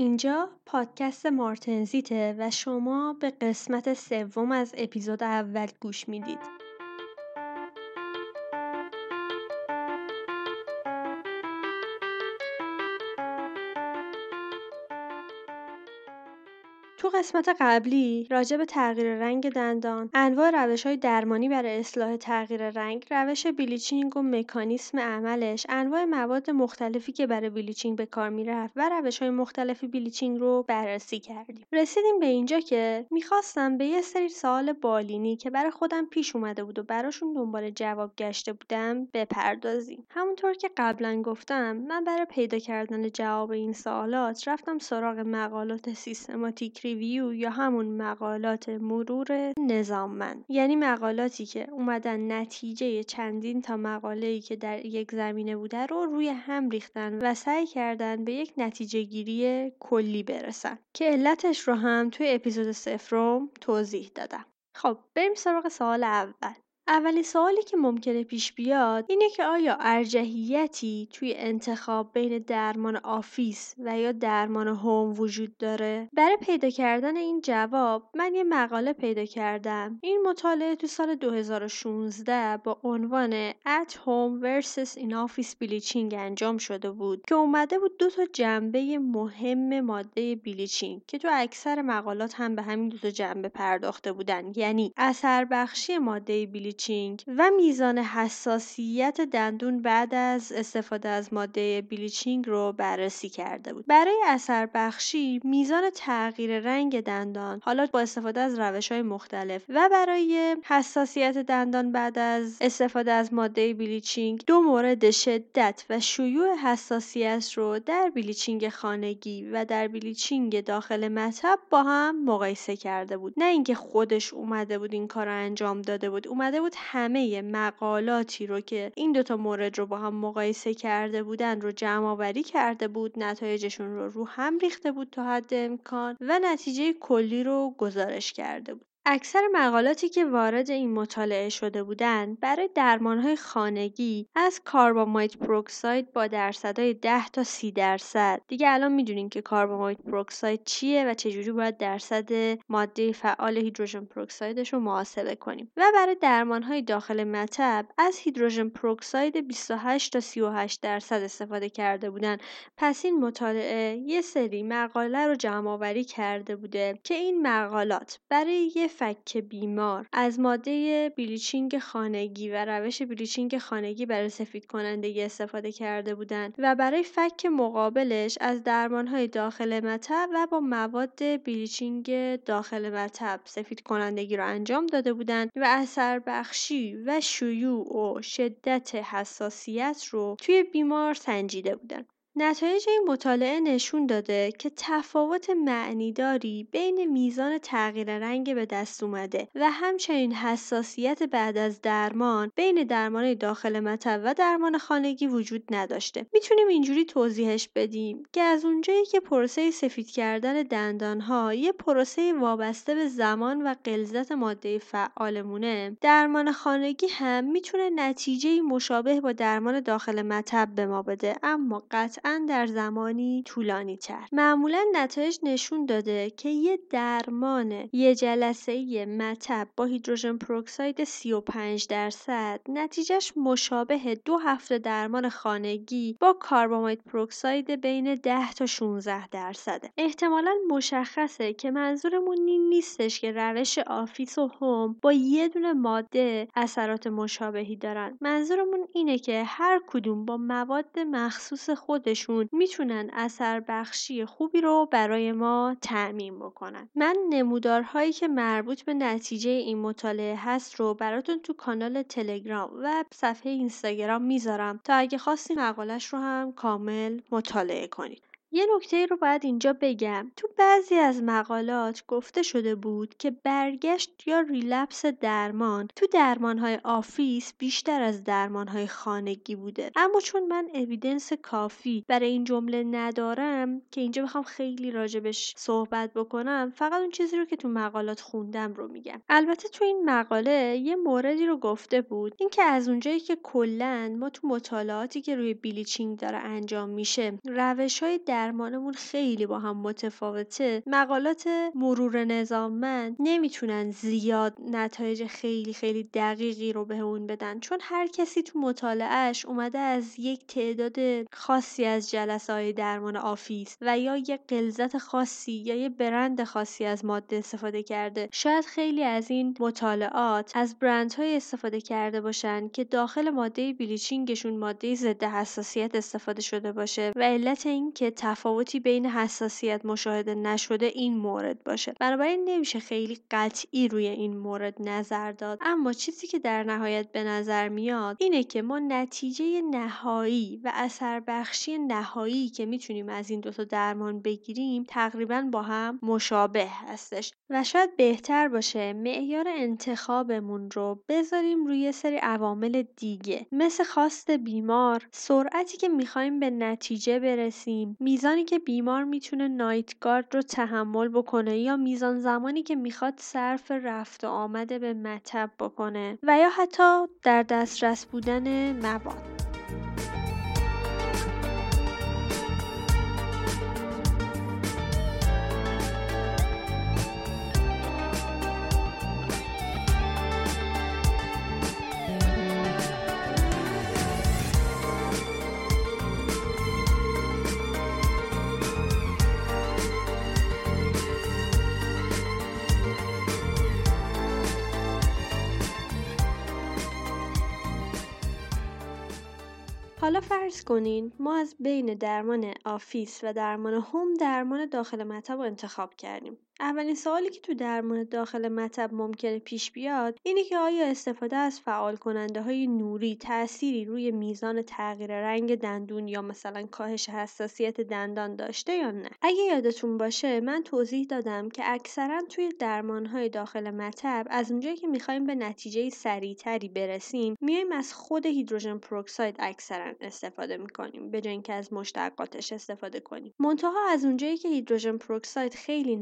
اینجا پادکست مارتنزیته و شما به قسمت سوم از اپیزود اول گوش می‌دید. قسمت قبلی راجع به تغییر رنگ دندان، انواع روش های درمانی برای اصلاح تغییر رنگ، روش بلیچینگ و مکانیسم عملش، انواع مواد مختلفی که برای بلیچینگ به کار می‌رفت و روش های مختلف بلیچینگ رو بررسی کردیم. رسیدیم به اینجا که می‌خواستم به یه سری سوال بالینی که برای خودم پیش اومده بود و براشون دنبال جواب گشته بودم بپردازیم. همونطور که قبلا گفتم من برای پیدا کردن جواب این سوالات رفتم سراغ مقالات سیستماتیک ریویو یا همون مقالات مرور نظاممند. یعنی مقالاتی که اومدن نتیجه چندین تا مقاله ای که در یک زمینه بوده رو روی هم ریختن و سعی کردن به یک نتیجه گیری کلی برسن. که علتش رو هم توی اپیزود سفرم توضیح دادم. خب بریم سراغ سوال اول. اولین سوالی که ممکنه پیش بیاد اینه که آیا ارجحیتی توی انتخاب بین درمان office و یا درمان home وجود داره؟ برای پیدا کردن این جواب من یه مقاله پیدا کردم. این مطالعه تو سال 2016 با عنوان At Home versus In Office Bleaching انجام شده بود که اومده بود دو تا جنبه مهم ماده bleaching که تو اکثر مقالات هم به همین دو تا جنبه پرداخته بودن یعنی اثر بخشی ماده bleaching bleaching و میزان حساسیت دندون بعد از استفاده از ماده bleaching رو بررسی کرده بود. برای اثر بخشی میزان تغییر رنگ دندان حالا با استفاده از روش های مختلف و برای حساسیت دندان بعد از استفاده از ماده bleaching دو مورد شدت و شیوع حساسیت رو در bleaching خانگی و در bleaching داخل مطب با هم مقایسه کرده بود نه اینکه خودش اومده بود این کار رو انجام داده بود اومده بود همه مقالاتی رو که این دوتا مورد رو با هم مقایسه کرده بودن رو جمع آوری کرده بود نتایجشون رو رو هم ریخته بود تا حد امکان و نتیجه کلی رو گزارش کرده بود. اکثر مقالاتی که وارد این مطالعه شده بودند برای درمانهای خانگی از carbamide peroxide با درصدهای 10 تا 30 درصد. دیگه الان می‌دونین که carbamide peroxide چیه و چجوری باید درصد ماده فعال hydrogen peroxide ش رو محاسبه کنیم. و برای درمانهای داخل مطب از hydrogen peroxide 28 تا 38 درصد استفاده کرده بودن. پس این مطالعه یه سری مقاله رو جمع آوری کرده بوده که این مقالات برای یه فک بیمار از ماده bleaching خانگی و روش bleaching خانگی برای سفید کنندگی استفاده کرده بودند و برای فک مقابلش از درمانهای داخل مطب و با مواد bleaching داخل مطب سفید کنندگی رو انجام داده بودند و اثر بخشی و شیوع و شدت حساسیت رو توی بیمار سنجیده بودند. نتایج این مطالعه نشون داده که تفاوت معنیداری بین میزان تغییر رنگ به دست اومده و همچنین حساسیت بعد از درمان بین درمان داخل مطب و درمان خانگی وجود نداشته. می‌تونیم اینجوری توضیحش بدیم که از اونجایی که پروسه سفید کردن دندانها یه پروسه وابسته به زمان و غلظت ماده فعالمونه درمان خانگی هم می‌تونه نتیجه مشابه با درمان داخل مطب به ما بده اما قطعا در زمانی طولانی تر. معمولا نتایج نشون داده که یه درمان یه جلسه ای مطب با hydrogen peroxide 35 درصد نتیجهش مشابه دو هفته درمان خانگی با carbamide peroxide بین 10 تا 16 درصده. احتمالا مشخصه که منظورمون این نیستش که روش office و home با یه دونه ماده اثرات مشابهی دارن. منظورمون اینه که هر کدوم با مواد مخصوص خودش می‌تونن اثر بخشی خوبی رو برای ما تامین بکنن. من نمودارهایی که مربوط به نتیجه این مطالعه هست رو براتون تو کانال تلگرام و صفحه اینستاگرام می‌ذارم تا اگه خواستین مقالش رو هم کامل مطالعه کنید یه نکته رو باید اینجا بگم. تو بعضی از مقالات گفته شده بود که برگشت یا relapse درمان تو درمانهای office بیشتر از درمانهای خانگی بوده. اما چون من evidence کافی برای این جمله ندارم که اینجا بخوام خیلی راجع بهش صحبت بکنم فقط اون چیزی رو که تو مقالات خوندم رو میگم. البته تو این مقاله یه موردی رو گفته بود. اینکه از اونجایی که کلا ما تو مطالعاتی که روی bleaching داره انجام میشه روش های درمانمون خیلی با هم متفاوته. مقالات مرور نظام‌مند نمی‌تونن زیاد نتایج خیلی خیلی دقیقی رو بهمون بدن چون هر کسی تو مطالعهش اومده از یک تعداد خاصی از جلسه های درمان office و یا یک غلظت خاصی یا یه برند خاصی از ماده استفاده کرده. شاید خیلی از این مطالعات از برندهایی استفاده کرده باشن که داخل ماده bleaching شون ماده ضد حساسیت استفاده شده باشه. و علت این که تفاوتی بین حساسیت مشاهده نشده این مورد باشه. بنابراین نمیشه خیلی قطعی روی این مورد نظر داد. اما چیزی که در نهایت به نظر میاد اینه که ما نتیجه نهایی و اثر بخشی نهایی که می‌تونیم از این دوتا درمان بگیریم تقریبا با هم مشابه هستش. و شاید بهتر باشه معیار انتخابمون رو بذاریم روی سری عوامل دیگه. مثل خواست بیمار سرعتی که می‌خوایم به نتیجه برسیم میزانی که بیمار می‌تونه نایتگارد رو تحمل بکنه یا میزان زمانی که می‌خواد صرف رفت و آمده به مطب بکنه و یا حتی در دسترس بودن مواد. فرض کنین ما از بین درمان office و درمان home درمان داخل مطب رو انتخاب کردیم. اولین سوالی که تو درمان داخل مطب ممکنه پیش بیاد اینه که آیا استفاده از فعال کننده های نوری تأثیری روی میزان تغییر رنگ دندون یا مثلا کاهش حساسیت دندان داشته یا نه؟ اگه یادتون باشه من توضیح دادم که اکثرا توی درمان های داخل مطب از اونجایی که می‌خوایم به نتیجه سریعتری برسیم میایم از خود hydrogen peroxide اکثرا استفاده می‌کنیم به اینکه از مشتقاتش استفاده کنیم. منتها از اونجایی که hydrogen peroxide خیلی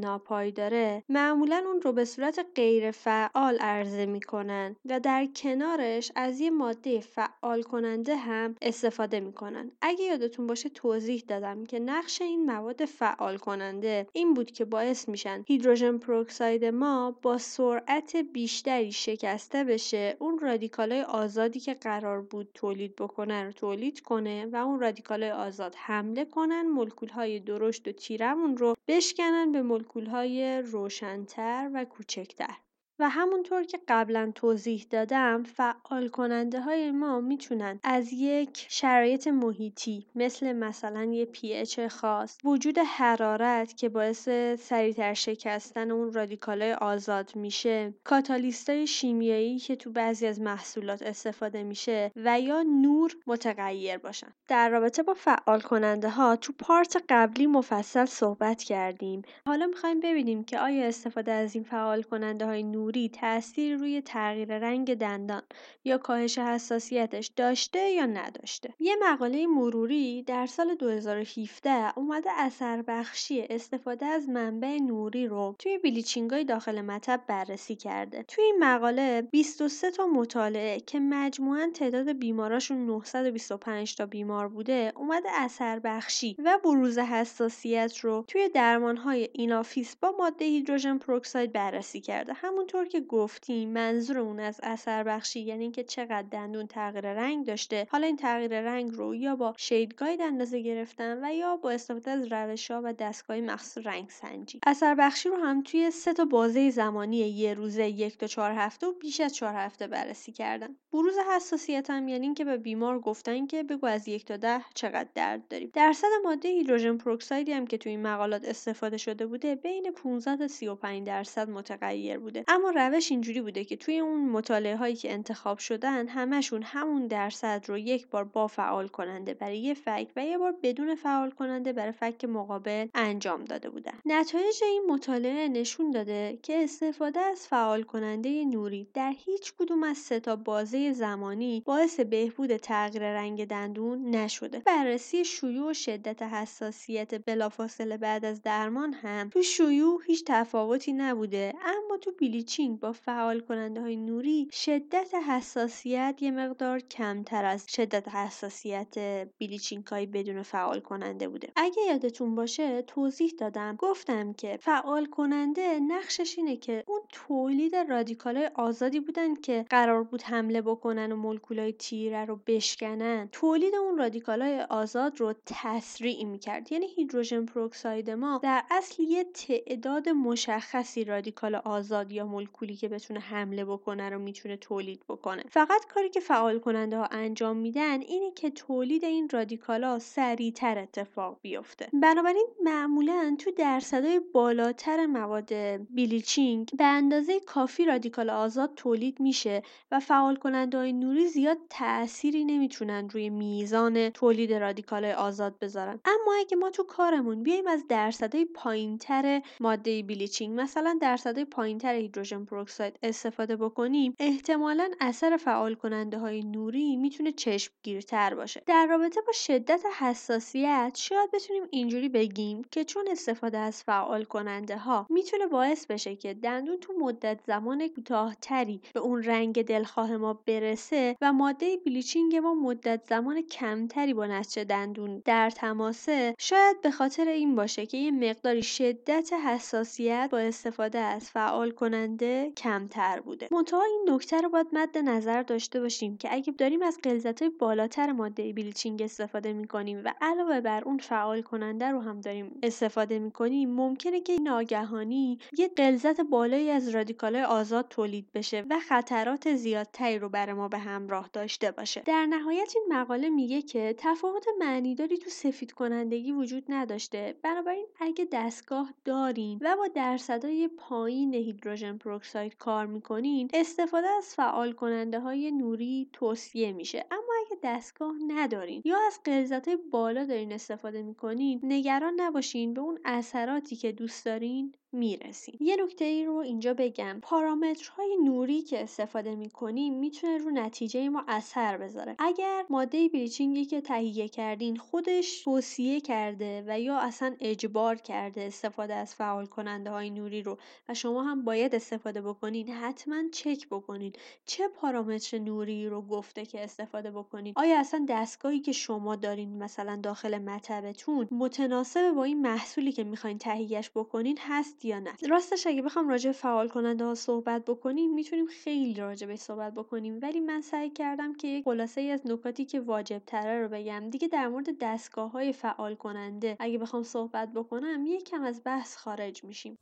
ناپایداره معمولا اون رو به صورت غیر فعال عرضه می‌کنن و در کنارش از یه ماده فعال کننده هم استفاده می‌کنن. اگه یادتون باشه توضیح دادم که نقش این مواد فعال کننده این بود که باعث میشن hydrogen peroxide ما با سرعت بیشتری شکسته بشه اون رادیکالای آزادی که قرار بود تولید بکنه رو تولید کنه و اون رادیکالای آزاد حمله کنن مولکول های درشت و تیره‌مون رو بشکنن به مولکول های روشنتر و کوچکتر. و همونطور که قبلا توضیح دادم فعال کننده های ما می‌تونن از یک شرایط محیطی مثل مثلا یه pH خاص وجود حرارت که باعث سریعتر شکستن اون رادیکالای آزاد میشه کاتالیستای شیمیایی که تو بعضی از محصولات استفاده میشه و یا نور متغیر باشن. در رابطه با فعال کننده ها تو پارت قبلی مفصل صحبت کردیم. حالا می‌خوایم ببینیم که آیا استفاده از این فعال کننده های نور نوری تأثیری روی تغییر رنگ دندان یا کاهش حساسیتش داشته یا نداشته. یه مقاله مروری در سال 2017 اومده اثر بخشی استفاده از منبع نوری رو توی bleaching ای داخل مطب بررسی کرده. توی این مقاله 23 تا مطالعه که مجموعا تعداد بیماراشون 925 تا بیمار بوده اومده اثر بخشی و بروز حساسیت رو توی درمانهای in-office با ماده hydrogen peroxide بررسی کرده. همونطور همونطور که گفتیم منظور اون از اثر بخشی یعنی اینکه چقدر دندون تغییر رنگ داشته حالا این تغییر رنگ رو یا با شید گاید اندازه گرفتن و یا با استفاده از روش ها و دستگاه مخصوص رنگ سنجی اثر بخشی رو هم توی سه تا بازه زمانی یه روزه یک تا چهار هفته و بیش از چهار هفته بررسی کردن. بروز حساسیت هم یعنی اینکه به بیمار گفتن که بگو از یک تا ده چقدر درد داریم. درصد ماده هیدروژن پروکسایدی هم که توی این مقالات استفاده شده بوده بین 15 تا 35 درصد متغیر بوده. اما روش اینجوری بوده که توی اون مطالعه هایی که انتخاب شدن همشون همون درصد رو یک بار با فعال کننده برای یه فک و یه بار بدون فعال کننده برای فک مقابل انجام داده بودن. نتایج این مطالعه نشون داده که استفاده از فعال کننده نوری در هیچ کدوم از سه تا بازه زمانی باعث بهبود تغییر رنگ دندون نشده. بررسی شیوع و شدت حساسیت بلافاصله بعد از درمان هم تو شیوع هیچ تفاوتی نبوده اما تو bleach bleaching با فعال کننده های نوری شدت حساسیت یه مقدار کمتر از شدت حساسیت bleaching های بدون فعال کننده بوده. اگه یادتون باشه توضیح دادم. گفتم که فعال کننده نقشش اینه که اون تولید رادیکال های آزادی بودن که قرار بود حمله بکنن و مولکول های تیره رو بشکنن. تولید اون رادیکال های آزاد رو تسریع می‌کرد. یعنی hydrogen peroxide ما در اصل یه تعداد مشخصی رادیکال آزاد یا مولکولی که بتونه حمله بکنه رو می‌تونه تولید بکنه. فقط کاری که فعال کننده ها انجام میدن اینه که تولید این رادیکالا سریعتر اتفاق بیفته. بنابراین معمولا تو درصدهای بالاتر مواد bleaching به اندازه کافی رادیکال آزاد تولید میشه و فعال کننده های نوری زیاد تأثیری نمی‌تونن روی میزان تولید رادیکال آزاد بذارن. اما اگه ما تو کارمون بیایم از درصدهای پایینتر ماده bleaching مثلا درصدهای پایینتر hydrogen peroxide استفاده بکنیم احتمالا اثر فعال کننده های نوری می‌تونه چشمگیرتر باشه. در رابطه با شدت حساسیت شاید بتونیم اینجوری بگیم که چون استفاده از فعال کننده ها می‌تونه باعث بشه که دندون تو مدت زمان کوتاهتری به اون رنگ دلخواه ما برسه و ماده بلیچینگ ما مدت زمان کمتری با نسج دندون در تماسه شاید به خاطر این باشه که یه مقداری شدت حساسیت با استفاده از فعال کننده کمتر بوده. منتها این نکته رو باید مد نظر داشته باشیم که اگه داریم از غلظت بالاتر ماده بلیچینگ استفاده می‌کنیم و علاوه بر اون فعال کننده رو هم داریم استفاده می‌کنیم ممکنه که ناگهانی یه غلظت بالایی از رادیکال آزاد تولید بشه و خطرات زیادتری رو برای ما به همراه داشته باشه. در نهایت این مقاله میگه که تفاوت معنیداری تو سفید کنندگی وجود نداشته. بنابراین اگه دستگاه دارین و با درصدهای پایین هیدروژن پروکساید کار می‌کنین استفاده از فعال کننده های نوری توصیه میشه. اما اگه دستگاه ندارین یا از غلظت بالا دارین استفاده می‌کنین نگران نباشین به اون اثراتی که دوست دارین. می‌رسیم. یه نکته ای رو اینجا بگم. پارامترهای نوری که استفاده می‌کنیم می‌تونه رو نتیجه ما اثر بذاره. اگر ماده بلیچینگی که تهیه کردین خودش توصیه کرده و یا اصلا اجبار کرده استفاده از فعال کننده های نوری رو و شما هم باید استفاده بکنین حتما چک بکنین. چه پارامتر نوری رو گفته که استفاده بکنین؟ آیا اصلا دستگاهی که شما دارین مثلا داخل مطبتون متناسب با این محصولی که می‌خواین تهیهش بکنین هست؟ یا نه. راستش اگه بخوام راجع فعال کننده ها صحبت بکنیم می‌تونیم خیلی راجع به صحبت بکنیم. ولی من سعی کردم که یک خلاصه از نکاتی که واجب تره رو بگم. دیگه در مورد دستگاه های فعال کننده اگه بخوام صحبت بکنم یکم از بحث خارج میشیم.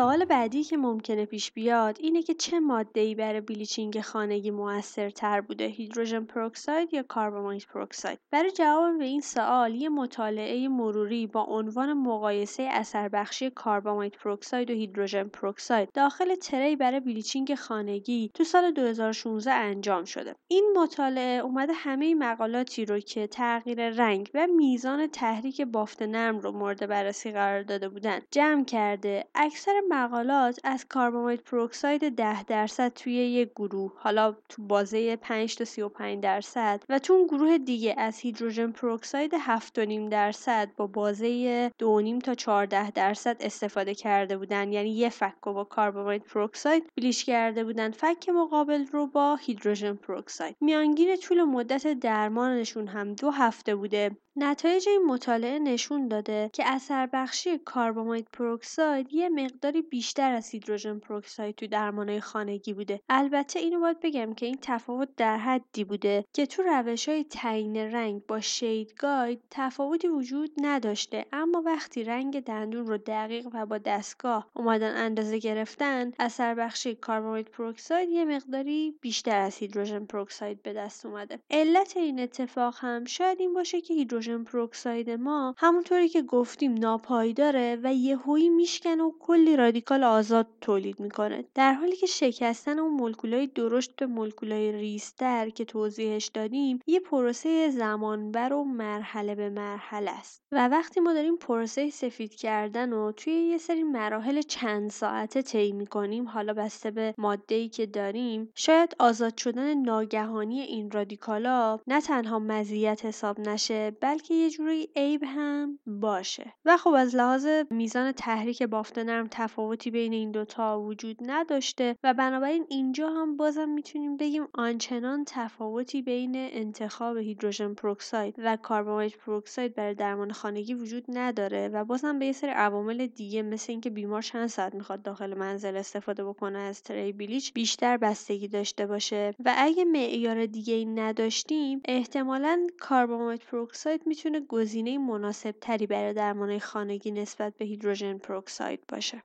سوال بعدی که ممکنه پیش بیاد اینه که چه ای برای bleaching خانگی تر بوده hydrogen peroxide یا carbamide peroxide؟ برای جواب به این سوال یه مطالعه مروری با عنوان مقایسه اثر بخشی carbamide peroxide و hydrogen peroxide داخل tray برای bleaching خانگی تو سال 2016 انجام شده. این مطالعه اومده همه مقالاتی رو که تغییر رنگ و میزان تحریک بافت نرم رو مورد بررسی قرار داده بودن جمع کرده. اکثر مقالات از carbamide peroxide 10 درصد توی یک گروه حالا تو بازه 5 تا 35 درصد و تو اون گروه دیگه از hydrogen peroxide 7.5 درصد با بازه 2.5 تا 14 درصد استفاده کرده بودن. یعنی یه فک رو با carbamide peroxide bleach کرده بودن. فک مقابل رو با hydrogen peroxide میانگین طول مدت درمانشون هم دو هفته بوده. نتایج این مطالعه نشون داده که اثر بخشی carbamide peroxide یه مقداری بیشتر از hydrogen peroxide تو درمانهای خانگی بوده. البته اینو باید بگم که این تفاوت در حدی بوده که تو روش های تعیین رنگ با shade guide تفاوتی وجود نداشته اما وقتی رنگ دندون رو دقیق و با دستگاه اومدن اندازه گرفتن اثر بخشی carbamide peroxide یه مقداری بیشتر از hydrogen peroxide به دست اومده. علت این اتفاق هم شاید این باشه که hydrogen hydrogen peroxide ما همونطوری که گفتیم ناپایداره و یهویی میشکنه و کلی رادیکال آزاد تولید می‌کنه. در حالی که شکستن اون مولکولای درشت به مولکولای ریزتر که توضیحش دادیم یه پروسه زمانبر و مرحله به مرحله است. و وقتی ما داریم پروسه سفید کردن و توی یه سری مراحل چند ساعته طی می‌کنیم حالا بسته به ماده ای که داریم شاید آزاد شدن ناگهانی این رادیکالا نه تنها مزیت حساب نشه بلکه یه جوری عیب هم باشه. و خب از لحاظ میزان تحریک بافت نرم تفاوتی بین این دوتا وجود نداشته و بنابراین اینجا هم بازم می‌تونیم بگیم آنچنان تفاوتی بین انتخاب hydrogen peroxide و carbamide peroxide برای درمان خانگی وجود نداره و بازم به یه سری عوامل دیگه مثل اینکه بیمار چند ساعت می‌خواد داخل منزل استفاده بکنه از tray bleach بیشتر بستگی داشته باشه. و اگه معیار دیگه ای نداشتیم احتمالا carbamide peroxide می‌تونه گزینه مناسب تری برای درمان خانگی نسبت به hydrogen peroxide باشه.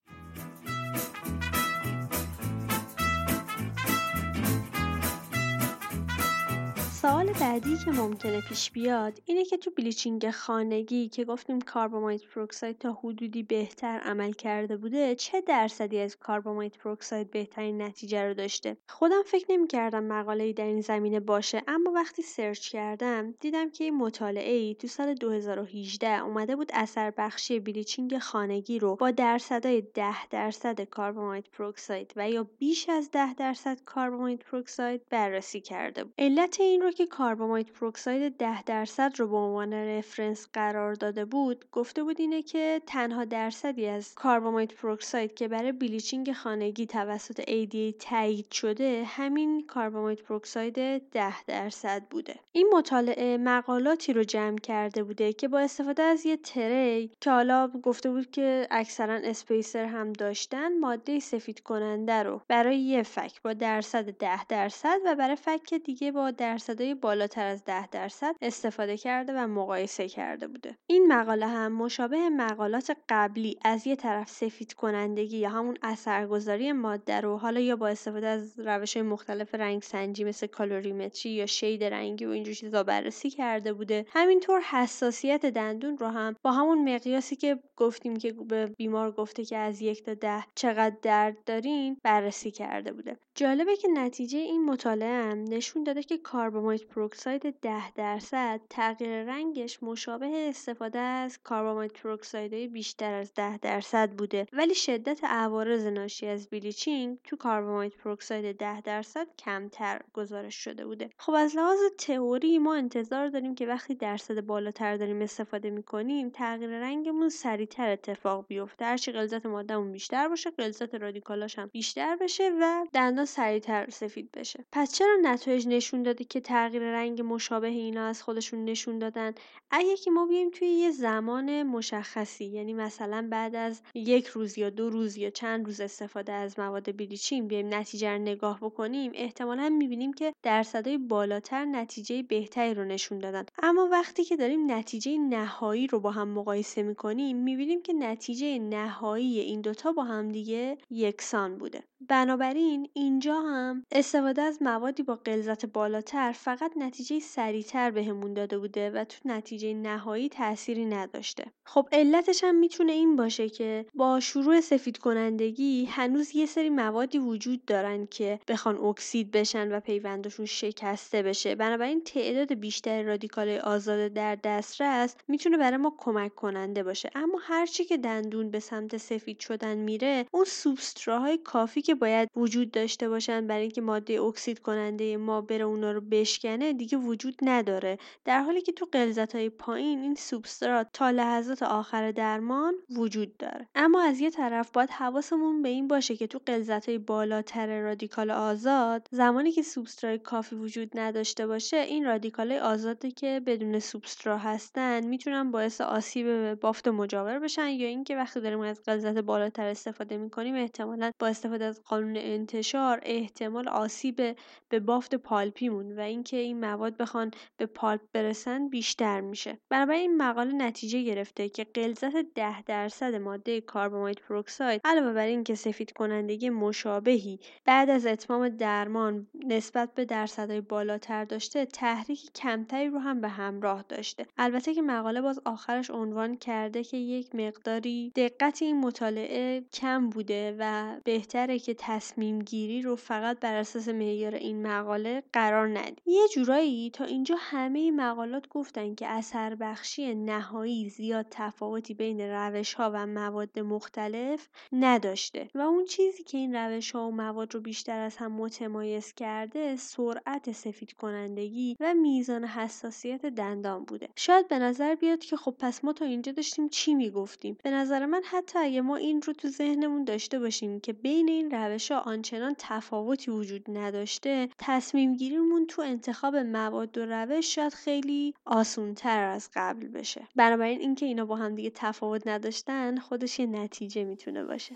سوال بعدی که ممکنه پیش بیاد اینه که تو bleaching خانگی که گفتیم carbamide peroxide تا حدودی بهتر عمل کرده بوده چه درصدی از carbamide peroxide بهترین نتیجه رو داشته؟ خودم فکر نمی کردم مقاله‌ای در این زمینه باشه اما وقتی search کردم دیدم که این مطالعه ای تو سال 2018 اومده بود اثر بخشی bleaching خانگی رو با درصدای 10 درصد carbamide peroxide و یا بیش از 10 درصد carbamide peroxide بررسی کرده بود. علت این رو که carbamide peroxide 10 درصد رو به عنوان reference قرار داده بود گفته بود اینه که تنها درصدی از carbamide peroxide که برای bleaching خانگی توسط ADA تایید شده همین carbamide peroxide 10 درصد بوده. این مطالعه مقالاتی رو جمع کرده بوده که با استفاده از یه tray که حالا گفته بود که اکثرا spacer هم داشتن ماده سفید کننده رو برای یه فک با درصد 10 درصد و برای فک دیگه با درصد بالاتر از 10 درصد استفاده کرده و مقایسه کرده بوده. این مقاله هم مشابه مقالات قبلی از یه طرف سفید کنندگی یا همون اثرگذاری ماده رو حالا یا با استفاده از روش های مختلف رنگ سنجی مثل colorimetry یا shade رنگی و اینجور چیزا بررسی کرده بوده. همینطور حساسیت دندون رو هم با همون مقیاسی که گفتیم که به بیمار گفته که از یک تا ده چقدر درد دارین بررسی کرده بوده. جالبه که نتیجه این مطالعه هم نشون داده که carbamide peroxide 10 درصد تغییر رنگش مشابه استفاده از carbamide peroxide بیشتر از 10 درصد بوده. ولی شدت عوارض ناشی از bleaching تو carbamide peroxide 10 درصد کمتر گزارش شده بوده. خب از لحاظ تئوری ما انتظار داریم که وقتی درصد بالاتر داریم استفاده می‌کنیم تغییر رنگمون سریعتر اتفاق بیفته. هرچی غلظت مادهمون بیشتر باشه غلظت رادیکالاش هم بیشتر بشه و دندان سریعتر سفید بشه. پس چرا نتایج نشون داده که تغییر رنگ مشابه اینا از خودشون نشون دادن؟ اگه که ما بیایم توی یه زمان مشخصی یعنی مثلا بعد از یک روز یا دو روز یا چند روز استفاده از مواد بلیچین بیایم نتیجه رو نگاه بکنیم احتمالا می‌بینیم که درصدهای بالاتر نتیجه بهتری رو نشون دادن. اما وقتی که داریم نتیجه نهایی رو با هم مقایسه می‌کنیم می‌بینیم که نتیجه نهایی این دوتا با هم دیگه یکسان بوده. بنابراین اینجا هم. استفاده از موادی با غلظت بالاتر فقط نتیجه سریعتر بهمون داده بوده و تو نتیجه نهایی تأثیری نداشته. خب علتش هم می‌تونه این باشه که با شروع سفید کنندگی هنوز یه سری موادی وجود دارن که بخوان اکسید بشن و پیوندشون شکسته بشه. بنابراین تعداد بیشتر رادیکال آزاد در دسترس می‌تونه برای ما کمک کننده باشه. اما هرچی که دندون به سمت سفید شدن میره اون سوبستراهای کافی که باید وجود داشته باشن برای اینکه ماده اکسید کننده ما بره اونا رو بشکنه دیگه وجود نداره. در حالی که تو های پایین این سوبسترات تا لحظات آخر درمان وجود داره. اما از یه طرف باید حواسمون به این باشه که تو های بالاتر رادیکال آزاد زمانی که سوبسترای کافی وجود نداشته باشه این رادیکال آزادی که بدون سوبسترا هستن می‌تونن باعث آسیب به بافت مجاور بشن یا اینکه وقتی داریم از غلظت بالاتر استفاده می‌کنیم احتمالا با استفاده از قانون انتشار احتمال آسیب به بافت پالپیمون و اینکه این مواد بخوان به پالپ برسن بیشتر میشه. بنابراین این مقاله نتیجه گرفته که غلظت ده درصد ماده کاربومایت پروکساید علاوه بر اینکه سفید کنندگی مشابهی بعد از اتمام درمان نسبت به درصدهای بالاتر داشته تحریک کمتری رو هم به همراه داشته. البته که مقاله باز آخرش عنوان کرده که یک مقداری دقت این مطالعه کم بوده و بهتره که تصمیم گیری رو فقط بر اساس معیار این مقاله قرار ندید. یه جورایی تا اینجا همه مقالات گفتن که اثر بخشی نهایی زیاد تفاوتی بین روش ها و مواد مختلف نداشته و اون چیزی که این روش ها و مواد رو بیشتر از هم متمایز کرده سرعت سفید کنندگی و میزان حساسیت دندان بوده. شاید به نظر بیاد که خب پس ما تا اینجا داشتیم چی می‌گفتیم؟ به نظر من حتی اگه ما این رو تو ذهنمون داشته باشیم که بین این روش ها آنچنان تفاوتی وجود نداشته تصمیم گیریمون تو انتخاب مواد و روش شاید خیلی آسون تر از قبل بشه. بنابراین اینکه اینا با هم دیگه تفاوت نداشتن خودش یه نتیجه می‌تونه باشه.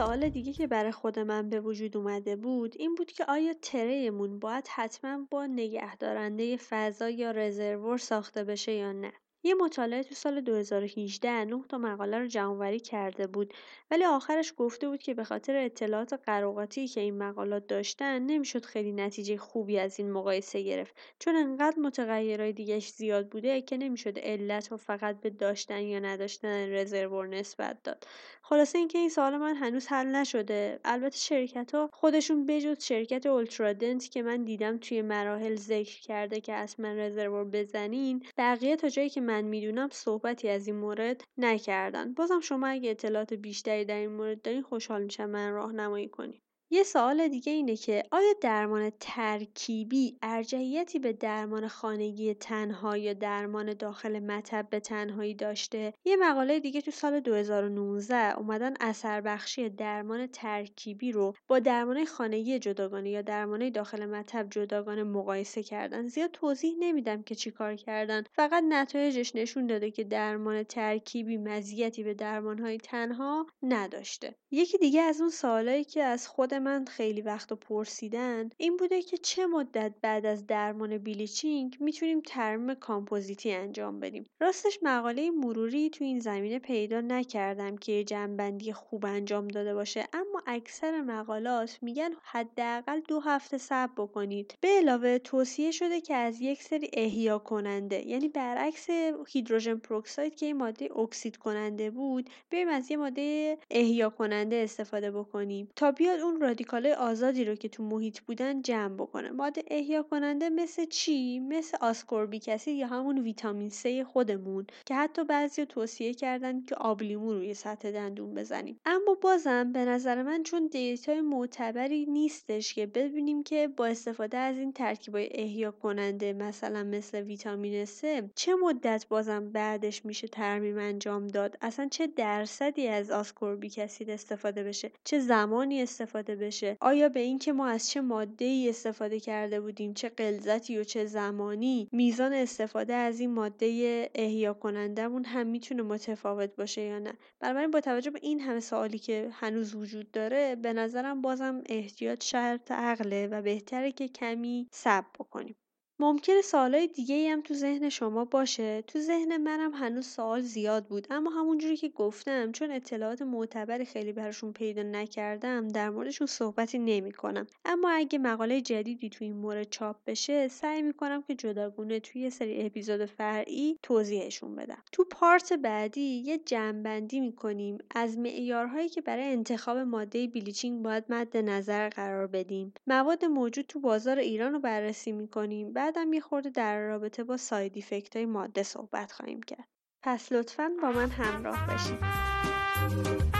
سوال دیگه که برای خود من به وجود اومده بود این بود که آیا تریمون باید حتما با نگهدارنده فضا یا رزرور ساخته بشه یا نه؟ یه مطالعه تو سال 2018 نه تا مقاله رو جمعوری کرده بود ولی آخرش گفته بود که به خاطر اطلاعات قراقاتی که این مقالات داشتن نمی‌شد خیلی نتیجه خوبی از این مقایسه گرفت چون انقدر متغیرهای دیگهش زیاد بوده که نمی‌شد علت و فقط به داشتن یا نداشتن رزرور نسبت داد. خلاصه اینکه این سوال من هنوز حل نشده. البته شرکت ها خودشون بجز شرکت اولترادنت که من دیدم توی مراحل ذکر کرده که اصلا رزرور بزنین بقیه تا جایی که من می‌دونم صحبتی از این مورد نکردن. بازم شما اگه اطلاعات بیشتری در این مورد دارین خوشحال میشم من راهنمایی کنید یه سوال دیگه اینه که آیا درمان ترکیبی ارجحیتی به درمان خانگی تنها یا درمان داخل مطب به تنهایی داشته؟ یه مقاله دیگه تو سال 2019 اومدن اثر بخشی درمان ترکیبی رو با درمان خانگی جداگانه یا درمان داخل مطب جداگانه مقایسه کردن. زیاد توضیح نمیدم که چیکار کردن. فقط نتایجش نشون داده که درمان ترکیبی مزیتی به درمانهای تنها نداشته. یکی دیگه از اون سوالایی که از خود من خیلی وقت پرسیدن این بوده که چه مدت بعد از درمان bleaching می‌تونیم ترمیم کامپوزیتی انجام بدیم. راستش مقاله مروری تو این زمینه پیدا نکردم که جمع‌بندی خوب انجام داده باشه اما اکثر مقالات میگن حداقل دو هفته صبر بکنید. به علاوه توصیه شده که از یک سری احیا کننده یعنی برعکس hydrogen peroxide که این ماده اکسید کننده بود بریم از یه ماده احیا کننده استفاده بکنیم. تا بیاد اون رادیکال آزادی رو که تو محیط بودن جمع بکنه. ماده احیا کننده مثل چی؟ مثل ascorbic acid یا همون ویتامین C خودمون که حتی بعضی توصیه کردن که آبلیمو روی سطح دندون بزنیم. اما بازم به نظر من چون data ی معتبری نیستش که ببینیم که با استفاده از این ترکیبای احیا کننده مثلا مثل ویتامین C چه مدت بازم بعدش میشه ترمیم انجام داد؟ اصلا چه درصدی از آسکوربیک اسید استفاده بشه؟ چه زمانی استفاده بشه. آیا به اینکه ما از چه ماده ای استفاده کرده بودیم چه غلظتی و چه زمانی میزان استفاده از این ماده احیا کنندهمون هم می‌تونه متفاوت باشه یا نه؟ بنابراین با توجه به این همه سوالی که هنوز وجود داره به نظرم بازم احتیاط شرط عقله و بهتره که کمی صبر بکنیم. ممکنه سوالای دیگه هم تو ذهن شما باشه. تو ذهن منم هنوز سوال زیاد بود. اما همونجوری که گفتم چون اطلاعات معتبری خیلی براشون پیدا نکردم در موردشون صحبتی نمی کنم. اما اگه مقاله جدیدی تو این مورد چاپ بشه سعی می‌کنم که جداگونه توی یه سری اپیزود فرعی توضیحشون بدم. تو پارت بعدی یه جمعبندی می‌کنیم از معیارهایی که برای انتخاب ماده بلیچینگ باید مد نظر قرار بدیم. مواد موجود تو بازار ایران رو بررسی می‌کنیم. بعد بعدم یه خورده در رابطه با ساید های ماده صحبت خواهیم کرد. پس لطفا با من همراه باشید.